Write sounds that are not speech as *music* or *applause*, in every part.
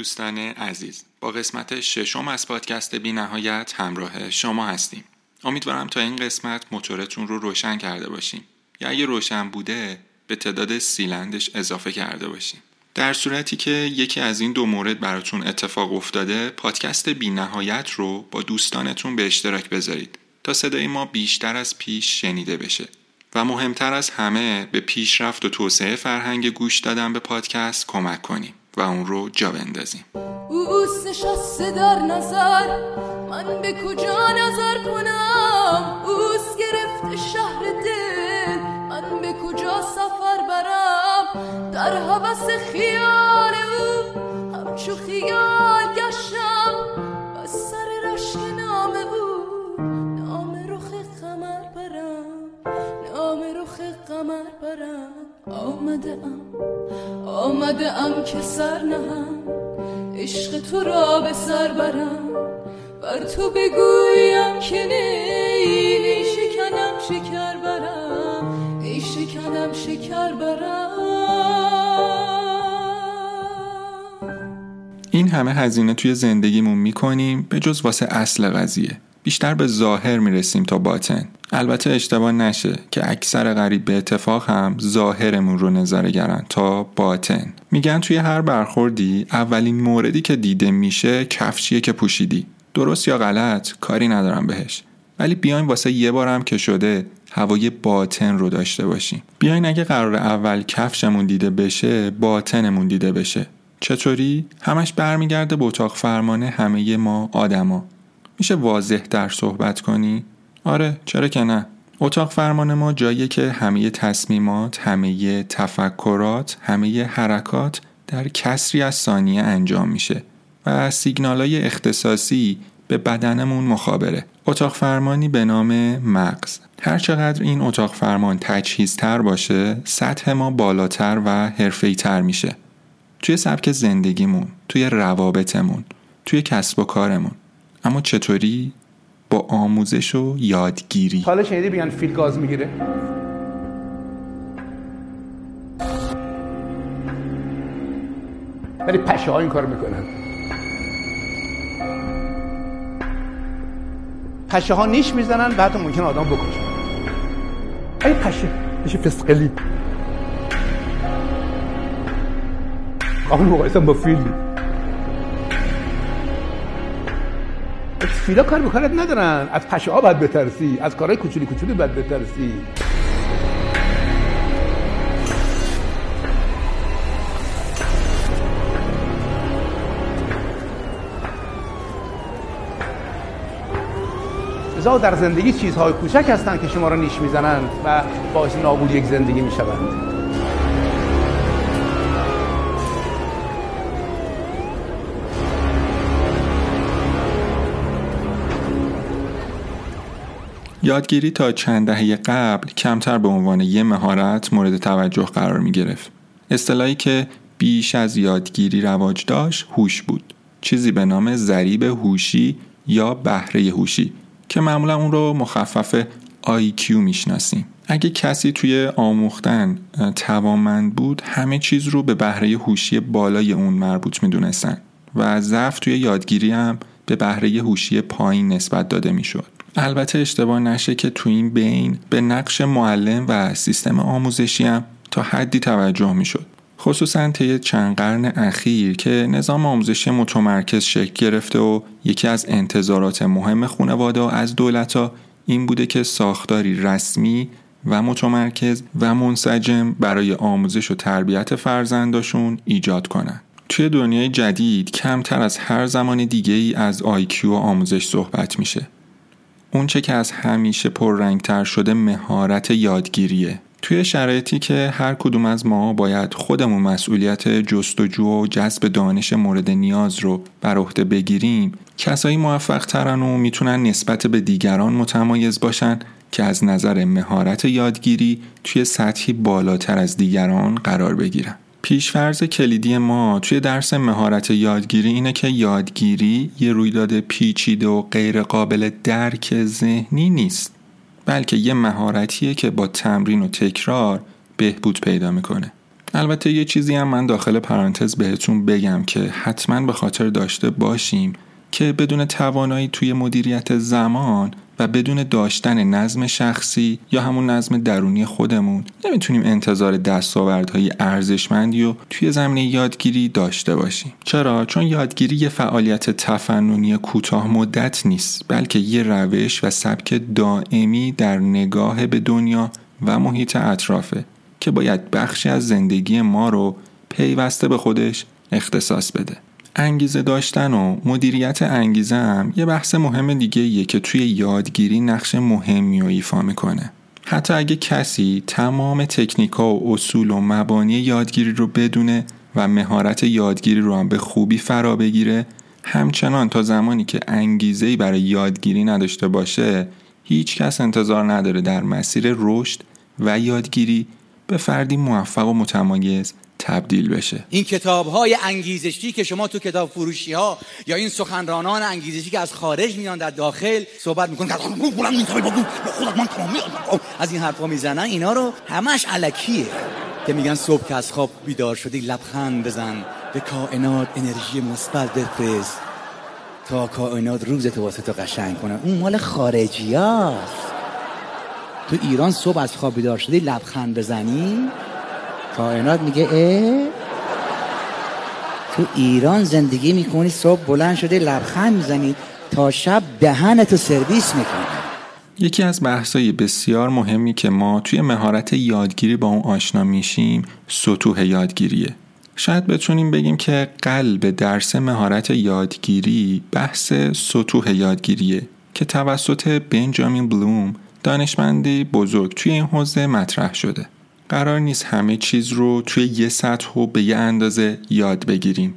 دوستان عزیز با قسمت ششم از پادکست بی نهایت همراه شما هستیم. امیدوارم تا این قسمت موتورتون رو روشن کرده باشیم یا اگه روشن بوده به تعداد سیلندش اضافه کرده باشیم در صورتی که یکی از این دو مورد براتون اتفاق افتاده پادکست بی نهایت رو با دوستانتون به اشتراک بذارید تا صدای ما بیشتر از پیش شنیده بشه. و مهمتر از همه به پیشرفت و توسعه فرهنگ گوش دادن به پادکست کمک کنیم. و اون رو جا بندازیم. اوس نشسته در نظر من به کجا نظر کنم؟ اوس گرفته شهر دل من به کجا سفر برم؟ در حوث خیال او همچو خیال گشتم و سر رشک نام او نام رخ قمر برم نام رخ قمر برم. آمده ام آمده ام که سر نهم. عشق تو را به سر برم بر تو بگویم که نه ای شکنم شکر برم ای شکنم شکر برم. این همه هزینه توی زندگیمون می‌کنیم به جز واسه اصل قضیه. بیشتر به ظاهر می‌رسیم تا باطن. البته اشتباه نشه که اکثر غریب به اتفاق هم ظاهرمون رو نظاره گرن تا باطن. میگن توی هر برخوردی اولین موردی که دیده میشه کفشیه که پوشیدی. درست یا غلط کاری ندارم بهش. ولی بیاین واسه یه بارم که شده هوای باطن رو داشته باشیم. بیاین اگه قرار اول کفشمون دیده بشه باطنمون دیده بشه. چطوری؟ همش برمیگرده به اتاق فرمانه همه ما آدما. میشه واضح در صحبت کنی؟ آره چرا که نه. اتاق فرمان ما جاییه که همه تصمیمات همه تفکرات همه حرکات در کسری از ثانیه انجام میشه و سیگنالای اختصاصی به بدنمون مخابره. اتاق فرمانی به نام مغز. هر چقدر این اتاق فرمان تجهیزتر باشه سطح ما بالاتر و حرفه‌ای تر میشه. توی سبک زندگیمون توی روابطمون توی کسب و کارمون. اما چطوری با آموزش و یادگیری؟ حالا شنیدی بیان فیل گاز می‌گیره؟ ولی پشه ها این کار می‌کنن. پشه ها نیش می‌زنن و حتی ممکن آدم بکشن ای پشه پشه فسقلی. قابل مقایسه با فیل فیلا کار به کارت ندارن. از پشه ها باید بترسی. از کارهای کوچولی کوچولی باید بترسی. لذا در زندگی چیزهای کوچک هستند که شما را نیش می‌زنند و باعث نابودی یک زندگی می‌شوند. یادگیری تا چند دهه قبل کمتر به عنوان یه مهارت مورد توجه قرار می گرفت. اصطلاحی که بیش از یادگیری رواج داشت هوش بود. چیزی به نام ضریب هوشی یا بهره هوشی که معمولا اون رو مخفف IQ می‌شناسیم. اگه کسی توی آموختن توانمند بود همه چیز رو به بهره هوشی بالای اون مربوط می‌دونستن و ضعف توی یادگیری هم به بهره هوشی پایین نسبت داده می‌شد. البته اشتباه نشه که تو این بین به نقش معلم و سیستم آموزشی هم تا حدی توجه می‌شد خصوصا طی چند قرن اخیر که نظام آموزشی متمرکز شکل گرفته و یکی از انتظارات مهم خانواده از دولت ها این بوده که ساختاری رسمی و متمرکز و منسجم برای آموزش و تربیت فرزنداشون ایجاد کنند. توی دنیای جدید کمتر از هر زمان دیگه ای از آیکیو آموزش صحبت میشه. اونچه که از همیشه پررنگتر شده مهارت یادگیریه. توی شرایطی که هر کدوم از ما باید خودمون مسئولیت جستجو و جذب دانش مورد نیاز رو بر عهده بگیریم کسایی موفق ترن و می‌تونن نسبت به دیگران متمایز باشن که از نظر مهارت یادگیری توی سطحی بالاتر از دیگران قرار بگیرن. پیشفرز کلیدی ما توی درس مهارت یادگیری اینه که یادگیری یه رویداد پیچیده و غیر قابل درک ذهنی نیست بلکه یه مهارتیه که با تمرین و تکرار بهبود پیدا می‌کنه. البته یه چیزی هم من داخل پرانتز بهتون بگم که حتما به خاطر داشته باشیم که بدون توانایی توی مدیریت زمان و بدون داشتن نظم شخصی یا همون نظم درونی خودمون نمی‌تونیم انتظار دستاوردهای ارزشمندی و توی زمینه یادگیری داشته باشیم. چرا؟ چون یادگیری یه فعالیت تفننی کوتاه مدت نیست بلکه یه روش و سبک دائمی در نگاه به دنیا و محیط اطرافه که باید بخشی از زندگی ما رو پیوسته به خودش اختصاص بده. انگیزه داشتن و مدیریت انگیزه هم یه بحث مهم دیگه ایه که توی یادگیری نقش مهمی و ایفا می‌کنه. حتی اگه کسی تمام تکنیکا و اصول و مبانی یادگیری رو بدونه و مهارت یادگیری رو هم به خوبی فرا بگیره همچنان تا زمانی که انگیزه برای یادگیری نداشته باشه هیچ کس انتظار نداره در مسیر رشد و یادگیری به فردی موفق و متمایز تبدیل بشه. این کتاب های انگیزشی که شما تو کتاب فروشی ها یا این سخنرانان انگیزشی که از خارج میان در داخل صحبت می‌کنن از این حرفا می‌زنن اینا رو همش علکیه. که میگن صبح که از خواب بیدار شدی لبخند بزن به کائنات انرژی مثبت بفرست. تا کائنات روزت واسه تو قشنگ کنه. اون مال خارجی هاست. تو ایران صبح از خواب بیدار شدی لبخند بزنی کائنات میگه اه؟ تو ایران زندگی می‌کنی صبح بلند شده لبخند می‌زنی تا شب دهنتو سرویس می‌کنی. یکی از بحثای بسیار مهمی که ما توی مهارت یادگیری با اون آشنا میشیم سطوح یادگیریه. شاید بتونیم بگیم که قلب درس مهارت یادگیری بحث سطوح یادگیریه که توسط بنجامین بلوم دانشمندی بزرگ توی این حوزه مطرح شده. قرار نیست همه چیز رو توی یه سطح و به یه اندازه یاد بگیریم.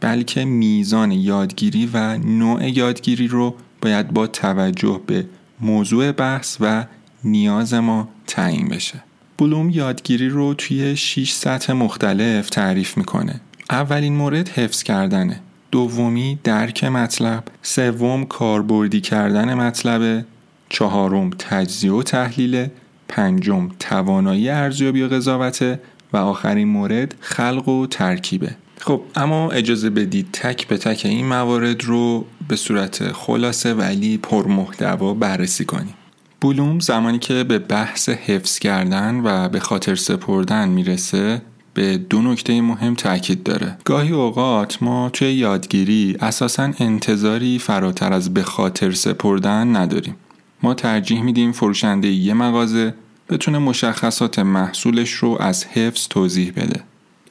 بلکه میزان یادگیری و نوع یادگیری رو باید با توجه به موضوع بحث و نیاز ما تعیین بشه. بلوم یادگیری رو توی 6 سطح مختلف تعریف می‌کنه. اولین مورد حفظ کردنه. دومی درک مطلب. سوم کاربردی کردن مطلب چهارم تجزیه و تحلیل پنجم توانایی ارزیابی و قضاوت و آخرین مورد خلق و ترکیبه. خب اما اجازه بدید تک به تک این موارد رو به صورت خلاصه ولی پرمحتوا بررسی کنیم. بلوم زمانی که به بحث حفظ کردن و به خاطر سپردن می‌رسه به دو نکته مهم تاکید داره. گاهی اوقات ما توی یادگیری اساسا انتظاری فراتر از به خاطر سپردن نداریم. ما ترجیح میدیم فروشنده یه مغازه بتونه مشخصات محصولش رو از حفظ توضیح بده.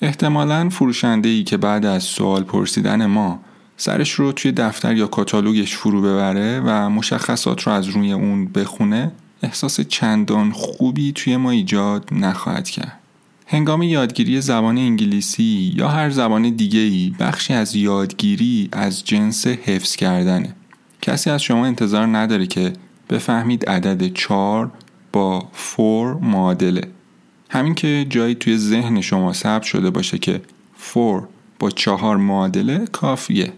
احتمالا فروشنده ای که بعد از سوال پرسیدن ما سرش رو توی دفتر یا کاتالوگش فرو ببره و مشخصات رو از روی اون بخونه احساس چندان خوبی توی ما ایجاد نخواهد کرد. هنگام یادگیری زبان انگلیسی یا هر زبان دیگه ای بخشی از یادگیری از جنس حفظ کردنه. کسی از شما انتظار نداره که بفهمید عدد چار با فور معادله. همین که جایی توی ذهن شما ثبت شده باشه که فور با چهار معادله کافیه.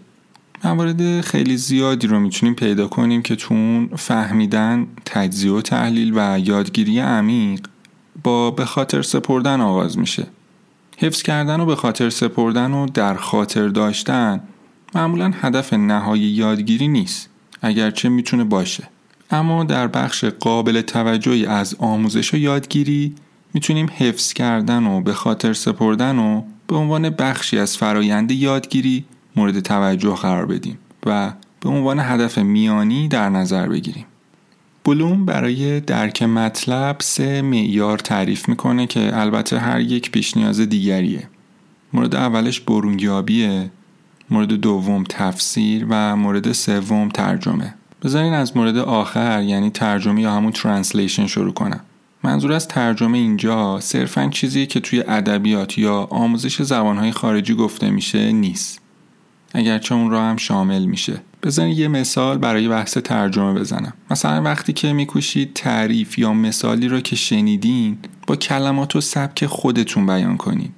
موارد خیلی زیادی رو می‌تونیم پیدا کنیم که تون فهمیدن تجزیه و تحلیل و یادگیری عمیق با به خاطر سپردن آغاز میشه. حفظ کردن و به خاطر سپردن و در خاطر داشتن معمولا هدف نهایی یادگیری نیست اگرچه می‌تونه باشه. اما در بخش قابل توجهی از آموزش و یادگیری می‌تونیم حفظ کردن و به خاطر سپردن و به عنوان بخشی از فرایند یادگیری مورد توجه قرار بدیم و به عنوان هدف میانی در نظر بگیریم. بلوم برای درک مطلب سه معیار تعریف می‌کنه که البته هر یک پیش نیاز دیگریه. مورد اولش برون‌یابیه، مورد دوم تفسیر و مورد سوم ترجمه. بذارین از مورد آخر یعنی ترجمه یا همون translation شروع کنم. منظور از ترجمه اینجا صرفا چیزی که توی ادبیات یا آموزش زبانهای خارجی گفته میشه نیست. اگرچه اون را هم شامل میشه. بذارین یه مثال برای بحث ترجمه بزنم. مثلا وقتی که میکوشید تعریف یا مثالی رو که شنیدین با کلمات و سبک خودتون بیان کنین.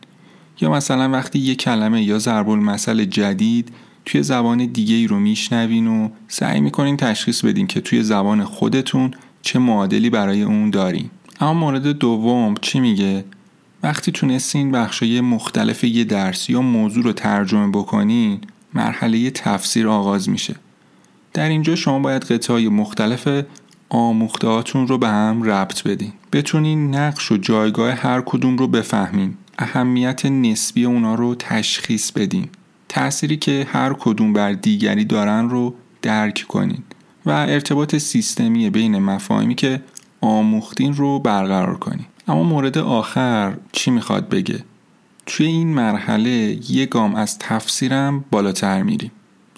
یا مثلا وقتی یه کلمه یا ضرب المثل جدید توی زبان دیگه ای رو میشنوین و سعی می‌کنین تشخیص بدین که توی زبان خودتون چه معادلی برای اون دارین. اما مورد دوم چی میگه؟ وقتی تونستین بخشای مختلف یه درس یا موضوع رو ترجمه بکنین مرحله تفسیر آغاز میشه. در اینجا شما باید قطعه مختلف آموختهاتون رو به هم ربط بدین. بتونین نقش و جایگاه هر کدوم رو بفهمین. اهمیت نسبی اونا رو تشخیص بدین. تأثیری که هر کدوم بر دیگری دارن رو درک کنین و ارتباط سیستمی بین مفاهیمی که آموختین رو برقرار کنین اما مورد آخر چی می‌خواد بگه؟ توی این مرحله یه گام از تفسیرم بالاتر میریم.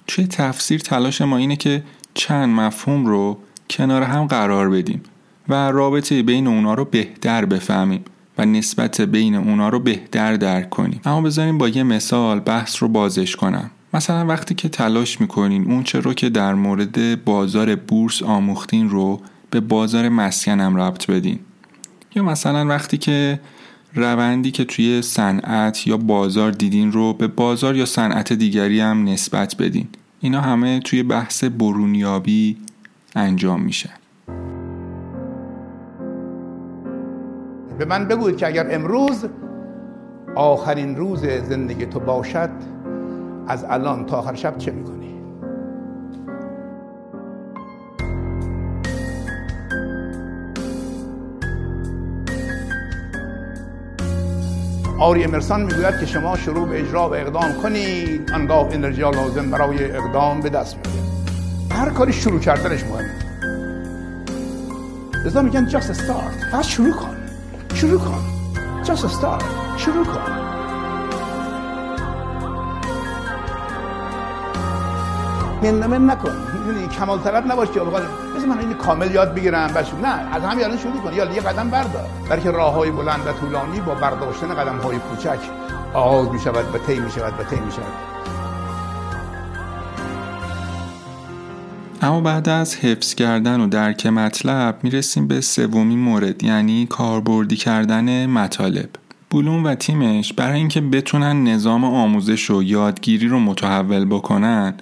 توی تفسیر تلاش ما اینه که چند مفهوم رو کنار هم قرار بدیم و رابطه بین اونا رو بهتر بفهمیم. و نسبت بین اونا رو بهتر درک کنیم. اما بذاریم با یه مثال بحث رو بازش کنم. مثلا وقتی که تلاش می‌کنین اون چه رو که در مورد بازار بورس آموختین رو به بازار مسکنم ربط بدین. یا مثلا وقتی که روندی که توی صنعت یا بازار دیدین رو به بازار یا صنعت دیگری هم نسبت بدین. اینا همه توی بحث برونیابی انجام میشه. به من بگوید که اگر امروز آخرین روز زندگی تو باشد از الان تا آخر شب چه می‌کنی؟ آری امرسان می‌گوید که شما شروع به اجرا و اقدام کنید آنگاه انرژی لازم برای اقدام به دست میاد هر کاری شروع کردنش مهمه. لذا میگن just start. فقط شروع کن. شروع کن. Just start. شروع کن. من نکن. می‌دونی کمال طلب نباش که بخواد مثل من این کامل یاد بگیرم. بس نه از همین الان شروع کن. یا یه قدم بردار. بلکه راه های بلند و طولانی با برداشتن قدم های کوچک آغاز می شود و طی می شود و طی می شود اما بعد از حفظ کردن و درک مطلب می‌رسیم به سومین مورد یعنی کاربردی کردن مطالب. بلوم و تیمش برای اینکه بتونن نظام آموزش و یادگیری رو متحول بکنن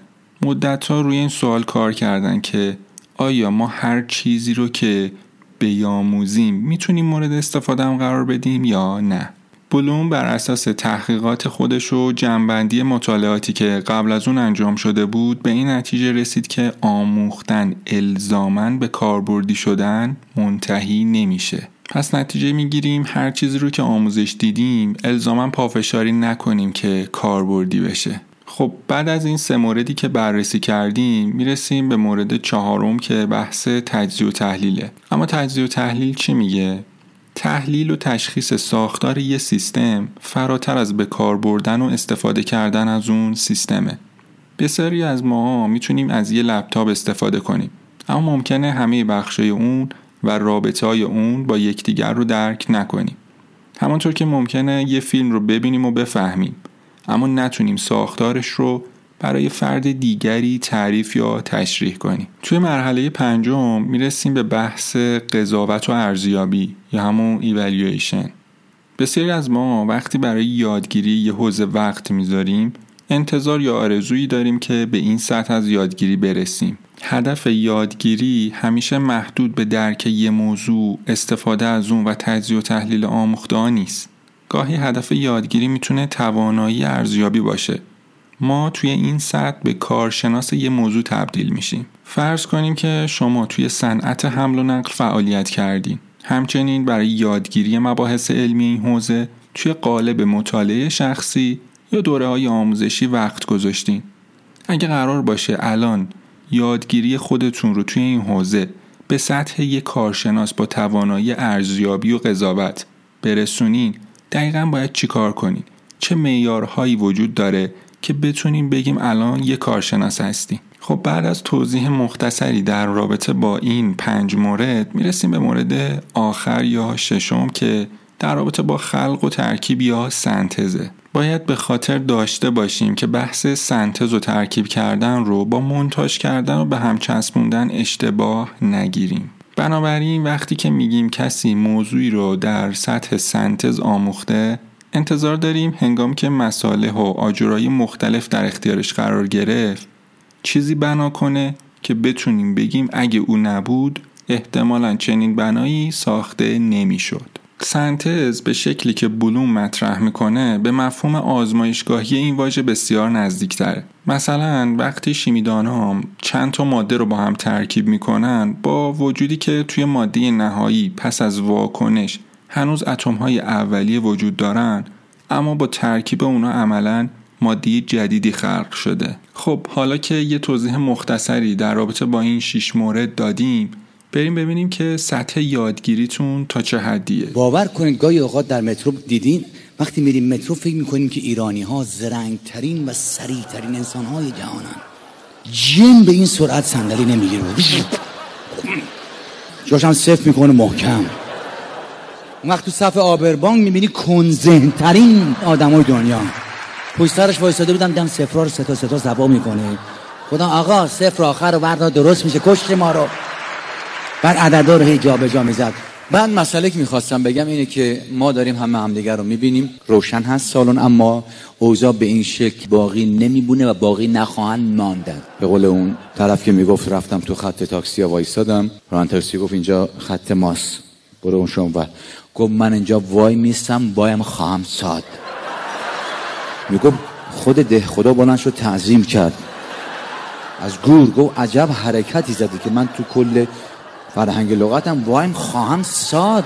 مدت ها روی این سوال کار کردن که آیا ما هر چیزی رو که بیاموزیم می‌تونیم مورد استفاده قرار بدیم یا نه؟ بلوم بر اساس تحقیقات خودش و جنبندی مطالعاتی که قبل از اون انجام شده بود به این نتیجه رسید که آموختن الزامن به کاربردی شدن منتهی نمیشه. پس نتیجه می‌گیریم هر چیزی رو که آموزش دیدیم الزامن پافشاری نکنیم که کاربردی بشه. خب بعد از این سه موردی که بررسی کردیم می‌رسیم به مورد چهارم که بحث تجزیه و تحلیله. اما تجزیه و تحلیل چی میگه؟ تحلیل و تشخیص ساختار یه سیستم فراتر از به کار بردن و استفاده کردن از اون سیستمه. بسیاری از ما می‌تونیم از یه لپتاپ استفاده کنیم اما ممکنه همه بخشای اون و رابطه های اون با یکدیگر رو درک نکنیم. همانطور که ممکنه یه فیلم رو ببینیم و بفهمیم اما نتونیم ساختارش رو برای فرد دیگری تعریف یا تشریح کنیم توی مرحله پنجم می‌رسیم به بحث قضاوت و ارزیابی یا همون ایوالویشن بسیاری از ما وقتی برای یادگیری یه حوزه وقت می‌ذاریم انتظار یا آرزویی داریم که به این سطح از یادگیری برسیم. هدف یادگیری همیشه محدود به درک یه موضوع استفاده از اون و تجزیه و تحلیل آموخته نیست. گاهی هدف یادگیری می‌تونه توانایی ارزیابی باشه. ما توی این سطح به کارشناس یه موضوع تبدیل میشیم. فرض کنیم که شما توی صنعت حمل و نقل فعالیت کردین. همچنین برای یادگیری مباحث علمی این حوزه توی قالب مطالعه شخصی یا دوره های آموزشی وقت گذاشتین. اگه قرار باشه الان یادگیری خودتون رو توی این حوزه به سطح یک کارشناس با توانایی ارزیابی و قضاوت برسونین دقیقا باید چیکار کنین؟ چه معیارهایی وجود داره؟ که بتونیم بگیم الان یه کارشناس هستی خب بعد از توضیح مختصری در رابطه با این پنج مورد می‌رسیم به مورد آخر یا ششم که در رابطه با خلق و ترکیب یا سنتزه. باید به خاطر داشته باشیم که بحث سنتز و ترکیب کردن رو با منتاج کردن و به هم چسبوندن اشتباه نگیریم. بنابراین وقتی که میگیم کسی موضوعی رو در سطح سنتز آموخته انتظار داریم هنگام که مساله و آجرای مختلف در اختیارش قرار گرفت چیزی بنا کنه که بتونیم بگیم اگه او نبود احتمالا چنین بنایی ساخته نمی‌شد. سنتز به شکلی که بلوم مطرح می‌کنه به مفهوم آزمایشگاهی این واژه بسیار نزدیک تره. مثلا وقتی شیمیدان ها چند تا ماده رو با هم ترکیب می‌کنن با وجودی که توی ماده نهایی پس از واکنش هنوز اتم های اولیه وجود دارن اما با ترکیب اونا عملا ماده جدیدی خلق شده. خب حالا که یه توضیح مختصری در رابطه با این شیش مورد دادیم بریم ببینیم که سطح یادگیریتون تا چه حدیه. باور کنید گاهی اوقات در مترو دیدین؟ وقتی میریم مترو فکر می‌کنیم که ایرانی ها زرنگترین و سریعترین انسان های جهانن. جن به این سرعت صندلی نمی‌گیره. *laughs* جاشم صفر می‌کنه محکم. وقت تو صف آبربانگ می‌بینی کنزهترین آدمای دنیا. پشت سرش وایساده بودم دیدم صفرا رو ستا ستا زبا می‌کنه. خدا آقا صفر آخر رو بردا درست میشه کشت ما رو. بعد عددا رو هی جا به جا می‌زد. بعد مسئله که می‌خواستم بگم اینه که ما داریم همه همدیگر رو می‌بینیم. روشن هست سالن اما اوضاع به این شکل باقی نمیبونه و باقی نخواهند ماندن. به قول اون طرف که می‌گفت رفتم تو خط تاکسی وایسادم رانترسی گفت اینجا خط ماست. برو اون شما گفت من اینجا وای میستم وایم خواهم ساد. می‌گفت خود ده خدا بلند شد تعظیم کرد. از گور گفت عجب حرکتی زدی که من تو کل فرهنگ لغتم وایم خواهم ساد.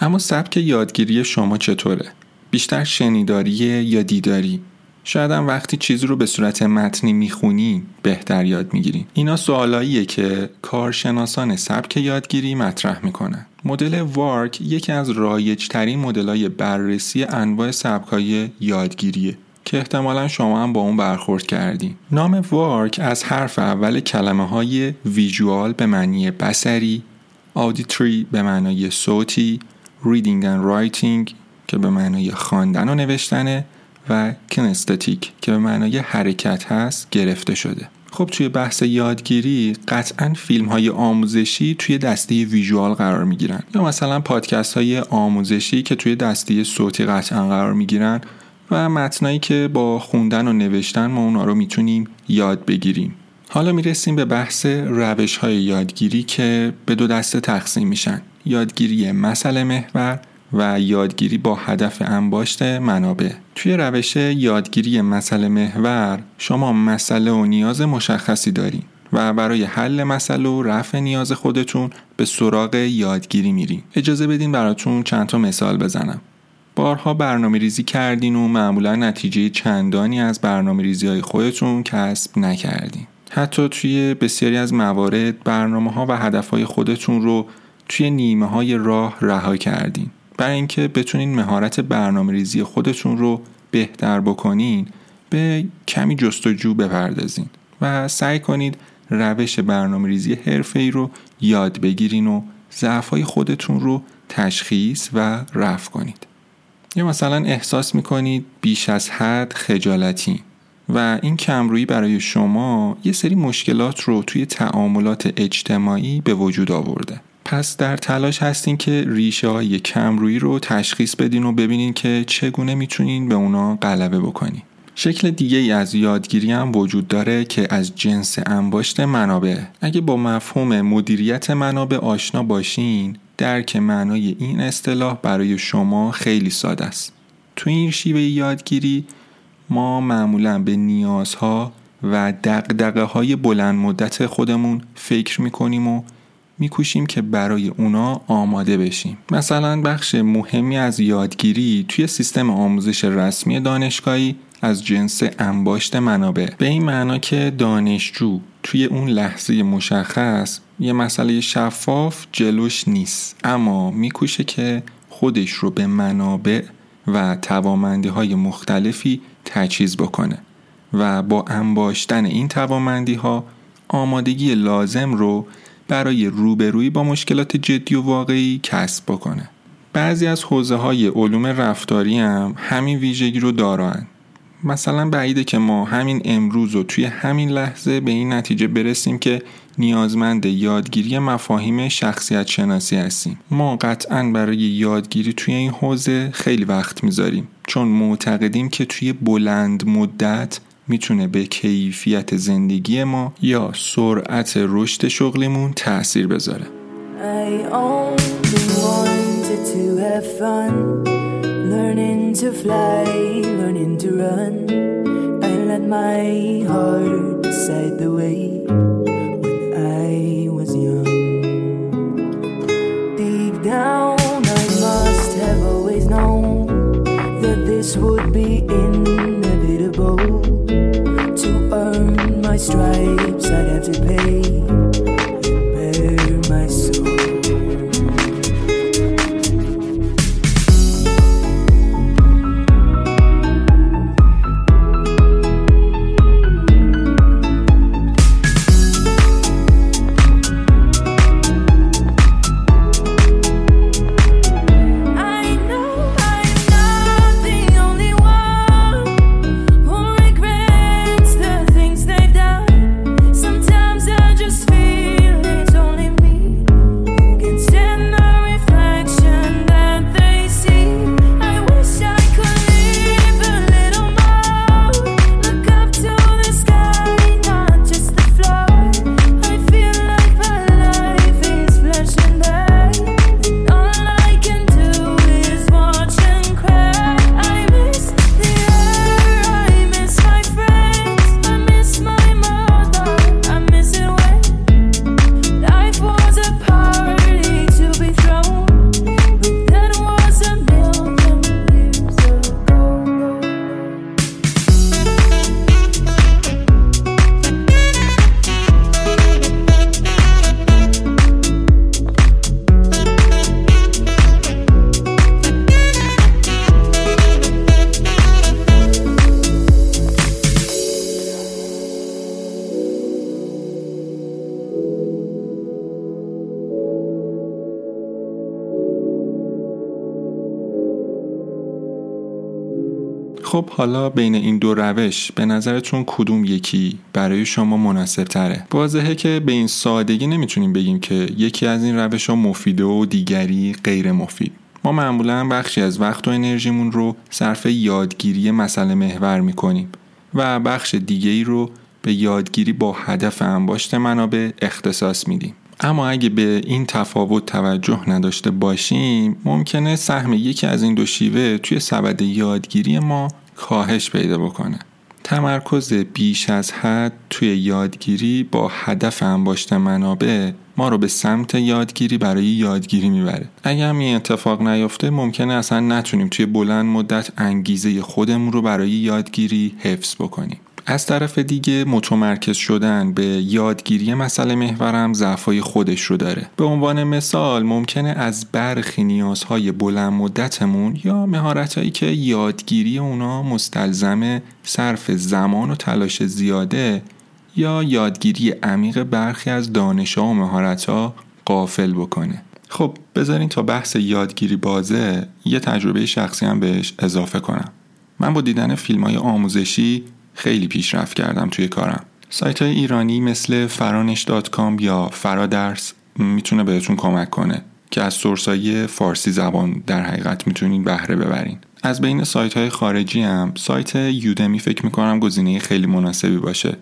اما سبک یادگیری شما چطوره؟ بیشتر شنیداریه یا دیداری؟ شاید هم وقتی چیزی رو به صورت متنی می‌خونی بهتر یاد می‌گیری. اینا سوالاییه که کارشناسان سبک یادگیری مطرح می‌کنن. مدل وارک یکی از رایجترین مدلای بررسی انواع سبکای یادگیریه که احتمالا شما هم با اون برخورد کردین. نام VARK از حرف اول کلمه های visual به معنی بصری auditory به معنای صوتی reading and writing که به معنای خواندن و نوشتنه و kinesthetic که به معنای حرکت هست گرفته شده. خب توی بحث یادگیری قطعا فیلم های آموزشی توی دسته visual قرار می گیرن یا مثلا پادکست های آموزشی که توی دسته صوتی قطعا قرار می گیرن و متنایی که با خوندن و نوشتن ما اونا رو می‌تونیم یاد بگیریم. حالا می‌رسیم به بحث روش های یادگیری که به دو دسته تقسیم میشن. یادگیری مسئله محور و یادگیری با هدف انباشت منابع. توی روش یادگیری مسئله محور شما مسئله و نیاز مشخصی دارین و برای حل مسئله و رفع نیاز خودتون به سراغ یادگیری میرین. اجازه بدین براتون چند تا مثال بزنم. بارها برنامه ریزی کردین و معمولا نتیجه چندانی از برنامه ریزی های خودتون کسب نکردین. حتی توی بسیاری از موارد برنامه ها و هدف های خودتون رو توی نیمه های راه رها کردین. برای اینکه بتونین مهارت برنامه ریزی خودتون رو بهتر بکنین به کمی جستجو بپردازین و سعی کنید روش برنامه ریزی حرفه رو یاد بگیرین و ضعف خودتون رو تشخیص و رفع کنید. یا مثلا احساس می‌کنید بیش از حد خجالتی و این کمرویی برای شما یه سری مشکلات رو توی تعاملات اجتماعی به وجود آورده. پس در تلاش هستین که ریشه های کمرویی رو تشخیص بدین و ببینین که چگونه می‌تونین به اونا غلبه بکنین. شکل دیگه ای از یادگیری هم وجود داره که از جنس انباشت منابع. اگه با مفهوم مدیریت منابع آشنا باشین درک معنای این اصطلاح برای شما خیلی ساده است. تو این شیوه یادگیری ما معمولا به نیازها و دقدقه های بلند مدت خودمون فکر می‌کنیم و میکوشیم که برای اونا آماده بشیم. مثلا بخش مهمی از یادگیری توی سیستم آموزش رسمی دانشگاهی از جنس انباشت منابع. به این معنا که دانشجو توی اون لحظه مشخص یه مسئله شفاف جلوش نیست اما میکوشه که خودش رو به منابع و توامندی های مختلفی تجهیز بکنه و با انباشتن این توامندی ها آمادگی لازم رو برای روبرویی با مشکلات جدی و واقعی کسب بکنه. بعضی از حوزه های علوم رفتاری هم همین ویژگی رو دارن. مثلا بعیده که ما همین امروز و توی همین لحظه به این نتیجه برسیم که نیازمند یادگیری مفاهیم شخصیت شناسی هستیم. ما قطعا برای یادگیری توی این حوزه خیلی وقت می‌ذاریم. چون معتقدیم که توی بلند مدت می‌تونه به کیفیت زندگی ما یا سرعت رشد شغلیمون تاثیر بذاره. This would be my stripes, I'd have to pay حالا بین این دو روش به نظرتون کدوم یکی برای شما مناسب تره؟ واضحه که به این سادگی نمی‌تونیم بگیم که یکی از این روش ها مفیده و دیگری غیر مفید. ما معمولا بخشی از وقت و انرژیمون رو صرف یادگیری مسئله محور می‌کنیم و بخش دیگه ای رو به یادگیری با هدف انباشت منابع اختصاص میدیم. اما اگه به این تفاوت توجه نداشته باشیم ممکنه سهم یکی از این دو شیوه توی سبد یادگیری ما کاهش پیدا بکنه. تمرکز بیش از حد توی یادگیری با هدف انباشت منابع ما رو به سمت یادگیری برای یادگیری می‌بره. اگر هم این اتفاق نیفته ممکنه اصلا نتونیم توی بلند مدت انگیزه خودمون رو برای یادگیری حفظ بکنیم. از طرف دیگه متمرکز شدن به یادگیری مسئله محورم ضعفای خودش رو داره. به عنوان مثال ممکنه از برخی نیازهای بلند مدتمون یا مهارتهایی که یادگیری اونا مستلزم صرف زمان و تلاش زیاده یا یادگیری عمیق برخی از دانشها و مهارتها قافل بکنه. خب بذارین تا بحث یادگیری بازه یه تجربه شخصی هم بهش اضافه کنم. من با دیدن فیلم های آموزشی خیلی پیشرفت کردم توی کارم. سایت های ایرانی مثل فرانش یا فرادرس می‌تونه بهتون کمک کنه که از سورس های فارسی زبان در حقیقت می‌تونین بهره ببرین. از بین سایت های خارجی هم سایت یودمی فکر می‌کنم گزینه خیلی مناسبی باشه.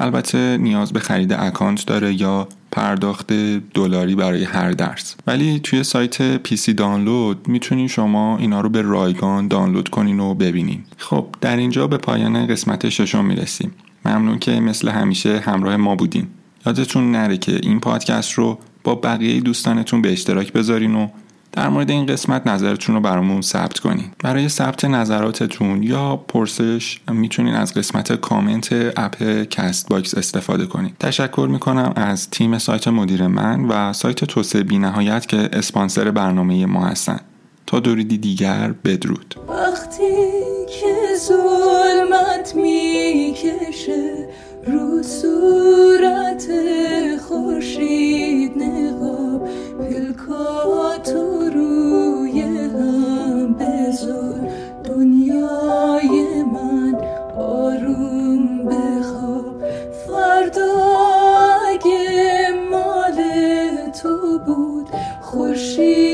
البته نیاز به خرید اکانت داره یا پرداخت دلاری برای هر درس. ولی توی سایت پیسی دانلود می‌تونین شما اینا رو به رایگان دانلود کنین و ببینین. خب در اینجا به پایان قسمت ششم می‌رسیم. ممنون که مثل همیشه همراه ما بودین. یادتون نره که این پادکست رو با بقیه دوستانتون به اشتراک بذارین و در مورد این قسمت نظرتون رو برامون ثبت کنین. برای ثبت نظراتتون یا پرسش می‌تونین از قسمت کامنت اپ Castbox استفاده کنین. تشکر می‌کنم از تیم سایت مدیر من و سایت توسعه بی نهایت که اسپانسر برنامه ما هستن. تا درودی دیگر بدرود. وقتی که ظلمت می‌کشه رو صورت خورشید نقاب پلکاتو روی هم بذار دنیای من آروم بخواب. فردا اگه تو بود خورشیدکم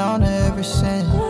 on ever since.